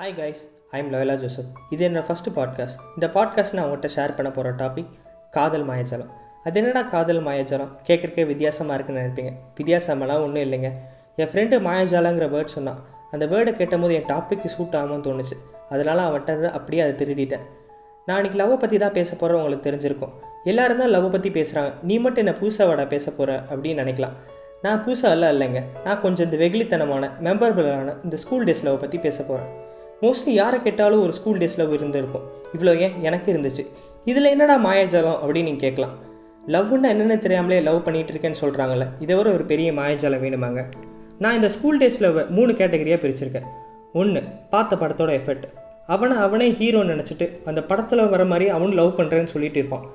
Hi guys I'm Loyola Joseph இது என்னோட first podcast இந்த பாட்காஸ்ட் நான் உங்கள்கிட்ட ஷேர் பண்ண போகிற டாபிக் காதல் மாயஜலம். அது என்னடா காதல் மாயஜலம்? கேட்குறக்கே வித்தியாசமாக இருக்குன்னு நினைப்பீங்க. வித்தியாசமெல்லாம் ஒன்றும் இல்லைங்க. என் ஃப்ரெண்டு மாயஜாலங்கிற வேர்ட் சொன்னான். அந்த வேர்டை கேட்டபோது என் டாப்பிக்கு சூட் ஆகும்னு தோணுச்சு. அதனால் அவன்கிட்ட அப்படியே அதை திருடிட்டேன். நான் அன்றைக்கி லவ்வை பற்றி தான் பேச போகிறேன் உங்களுக்கு தெரிஞ்சிருக்கும். எல்லோரும் தான் லவ்வை பற்றி பேசுகிறாங்க நீ மட்டும் என்ன புதுசாக வாடா பேச போகிற அப்படின்னு நினைக்கலாம். நான் புதுசாக இல்லைங்க. நான் கொஞ்சம் இந்த வெகுளித்தனமான மெம்பரபிளான இந்த ஸ்கூல் டேஸ் லவ் பற்றி பேச போகிறேன் மோஸ்ட்லி யாரை கேட்டாலும் ஒரு ஸ்கூல் டேஸில் இருந்திருக்கும். இவ்வளோ ஏன் எனக்கு இருந்துச்சு? இதில் என்னடா மாயாஜாலம் அப்படின்னு நீங்கள் கேட்கலாம். லவ்னா என்னென்னு தெரியாமலே லவ் பண்ணிகிட்டு இருக்கேன்னு சொல்கிறாங்கல்ல இதை விட ஒரு பெரிய மாயாஜாலம் வேணுமாங்க? நான் இந்த ஸ்கூல் டேஸில் மூணு கேட்டகரியாக பிரிச்சிருக்கேன். ஒன்று பார்த்த படத்தோட எஃபெக்ட் அவனை அவனே ஹீரோன்னு நினச்சிட்டு அந்த படத்தில் வர மாதிரி அவனும் லவ் பண்ணுறேன்னு சொல்லிட்டு இருப்பான்.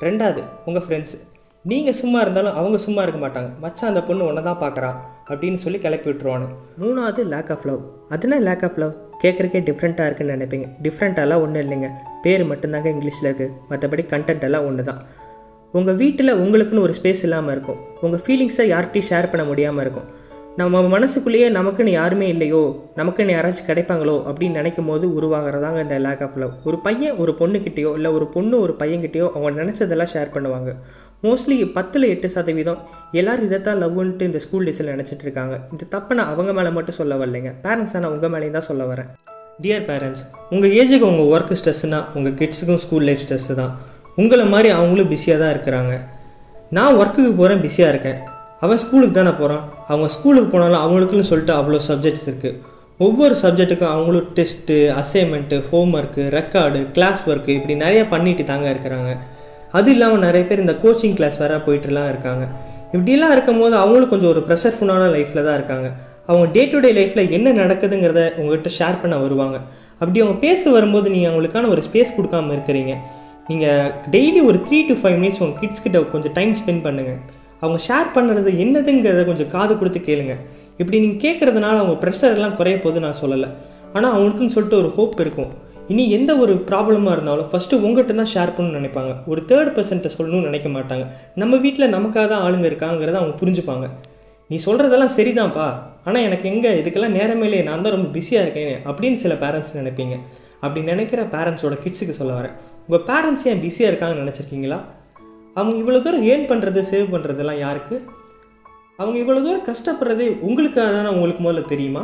ரெண்டாவது உங்கள் ஃப்ரெண்ட்ஸு நீங்கள் சும்மா இருந்தாலும் அவங்க சும்மா இருக்க மாட்டாங்க. மச்சான் அந்த பொண்ணு ஒன்றை தான் பார்க்குறா அப்படின்னு சொல்லி கிளப்பி விட்டுருவானு. மூணாவது லேக் ஆஃப் லவ் அதுனா லேக் ஆஃப் லவ் கேட்குறக்கே டிஃப்ரெண்ட்டாக இருக்குன்னு நினைப்பீங்க. டிஃப்ரெண்ட்டாலாம் ஒன்றும் இல்லைங்க. பேர் மட்டும்தாங்க இங்கிலீஷில் இருக்குது மற்றபடி கண்டென்ட் எல்லாம் ஒன்று தான் உங்கள் வீட்டில் உங்களுக்குன்னு ஒரு ஸ்பேஸ் இல்லாமல் இருக்கும். உங்கள் ஃபீலிங்ஸை யார்கிட்டையும் ஷேர் பண்ண முடியாமல் இருக்கும். நம்ம மனசுக்குள்ளேயே நமக்குன்னு யாருமே இல்லையோ நமக்குன்னு யாராச்சும் கிடைப்பாங்களோ அப்படின்னு நினைக்கும் போது உருவாகிறதாங்க இந்த லேக் ஆஃப் லவ் ஒரு பையன் ஒரு பொண்ணுக்கிட்டேயோ இல்லை ஒரு பொண்ணு ஒரு பையன்கிட்டயோ அவங்க நினச்சதெல்லாம் ஷேர் பண்ணுவாங்க. மோஸ்ட்லி பத்தில் எட்டு சதவீதம் எல்லோரும் இதைத்தான் லவ்ன்ட்டு இந்த ஸ்கூல் டேஸில் நினச்சிட்டு இருக்காங்க. இந்த தப்பை நான் அவங்க மேலே மட்டும் சொல்ல வரலைங்க. பேரண்ட்ஸ் நான் உங்கள் மேலேயும் தான் சொல்ல வரேன். டியர் பேரண்ட்ஸ் உங்கள் ஏஜுக்கு உங்கள் ஒர்க் ஸ்ட்ரெஸ்ஸுனா உங்கள் கிட்ஸுக்கும் ஸ்கூல் லைஃப் ஸ்ட்ரெஸ்ஸு தான். உங்களை மாதிரி அவங்களும் பிஸியாக தான் இருக்கிறாங்க. நான் ஒர்க்குக்கு போகிறேன் பிஸியாக இருக்கேன். அவன் ஸ்கூலுக்கு தானே போகிறான் அவங்க ஸ்கூலுக்கு போனாலும் அவங்களுக்குன்னு சொல்லிட்டு அவ்வளோ சப்ஜெக்ட்ஸ் இருக்குது ஒவ்வொரு சப்ஜெக்ட்டுக்கும் அவங்களும் test assignment homework record class work இப்படி நிறையா பண்ணிட்டு தாங்க இருக்கிறாங்க. அது இல்லாமல் நிறைய பேர் இந்த கோச்சிங் கிளாஸ் வேறு போயிட்டுலாம் இருக்காங்க. இப்படிலாம் இருக்கும் போது அவங்களும் கொஞ்சம் ஒரு ப்ரெஷர்ஃபுல்லான லைஃப்பில் தான் இருக்காங்க. அவங்க டே டு டே லைஃப்பில் என்ன நடக்குதுங்கிறத உங்கள்கிட்ட ஷேர் பண்ண வருவாங்க. அப்படி அவங்க பேச வரும்போது நீங்கள் அவங்களுக்கான ஒரு ஸ்பேஸ் கொடுக்காம இருக்கிறீங்க. நீங்கள் டெய்லி ஒரு த்ரீ டு ஃபைவ் மினிட்ஸ் உங்கள் கிட்ஸ் கிட்ட கொஞ்சம் டைம் ஸ்பெண்ட் பண்ணுங்கள் அவங்க ஷேர் பண்ணுறது என்னதுங்கிறத கொஞ்சம் காது கொடுத்து கேளுங்க. இப்படி நீங்கள் கேட்குறதுனால அவங்க ப்ரெஷர் எல்லாம் குறைய போது நான் சொல்லலை. ஆனால் அவங்களுக்குன்னு சொல்லிட்டு ஒரு ஹோப் இருக்கும். இனி எந்த ஒரு ப்ராப்ளமாக இருந்தாலும் ஃபஸ்ட்டு உங்கள்கிட்ட தான் ஷேர் பண்ணணும்னு நினைப்பாங்க. ஒரு தேர்ட் பர்சன்ட்டை சொல்லணும்னு நினைக்க மாட்டாங்க. நம்ம வீட்டில் நமக்காக தான் ஆளுங்க இருக்காங்கிறத அவங்க புரிஞ்சுப்பாங்க. நீ சொல்கிறதெல்லாம் சரிதான்ப்பா. ஆனால் எனக்கு எங்கே? இதுக்கெல்லாம் நேரமே இல்லையே. நான் தான் ரொம்ப பிஸியாக இருக்கேன். அப்படின்னு சில பேரண்ட்ஸ் நினைப்பீங்க. அப்படி நினைக்கிற பேரண்ட்ஸோட கிட்ஸுக்கு சொல்ல வரேன். உங்கள் பேரண்ட்ஸ் ஏன் பிஸியாக இருக்காங்கன்னு நினச்சிருக்கீங்களா? அவங்க இவ்வளோ தூரம் ஏர்ன் பண்ணுறது சேவ் பண்ணுறதெல்லாம் யாருக்கு? அவங்க இவ்வளோ தூரம் கஷ்டப்படுறதே உங்களுக்காக தானே உங்களுக்கு முதல்ல தெரியுமா?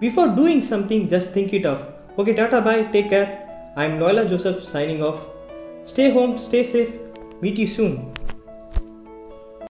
Before doing something just think it of okay tata bye take care I am Loyola Joseph signing off stay home stay safe meet you soon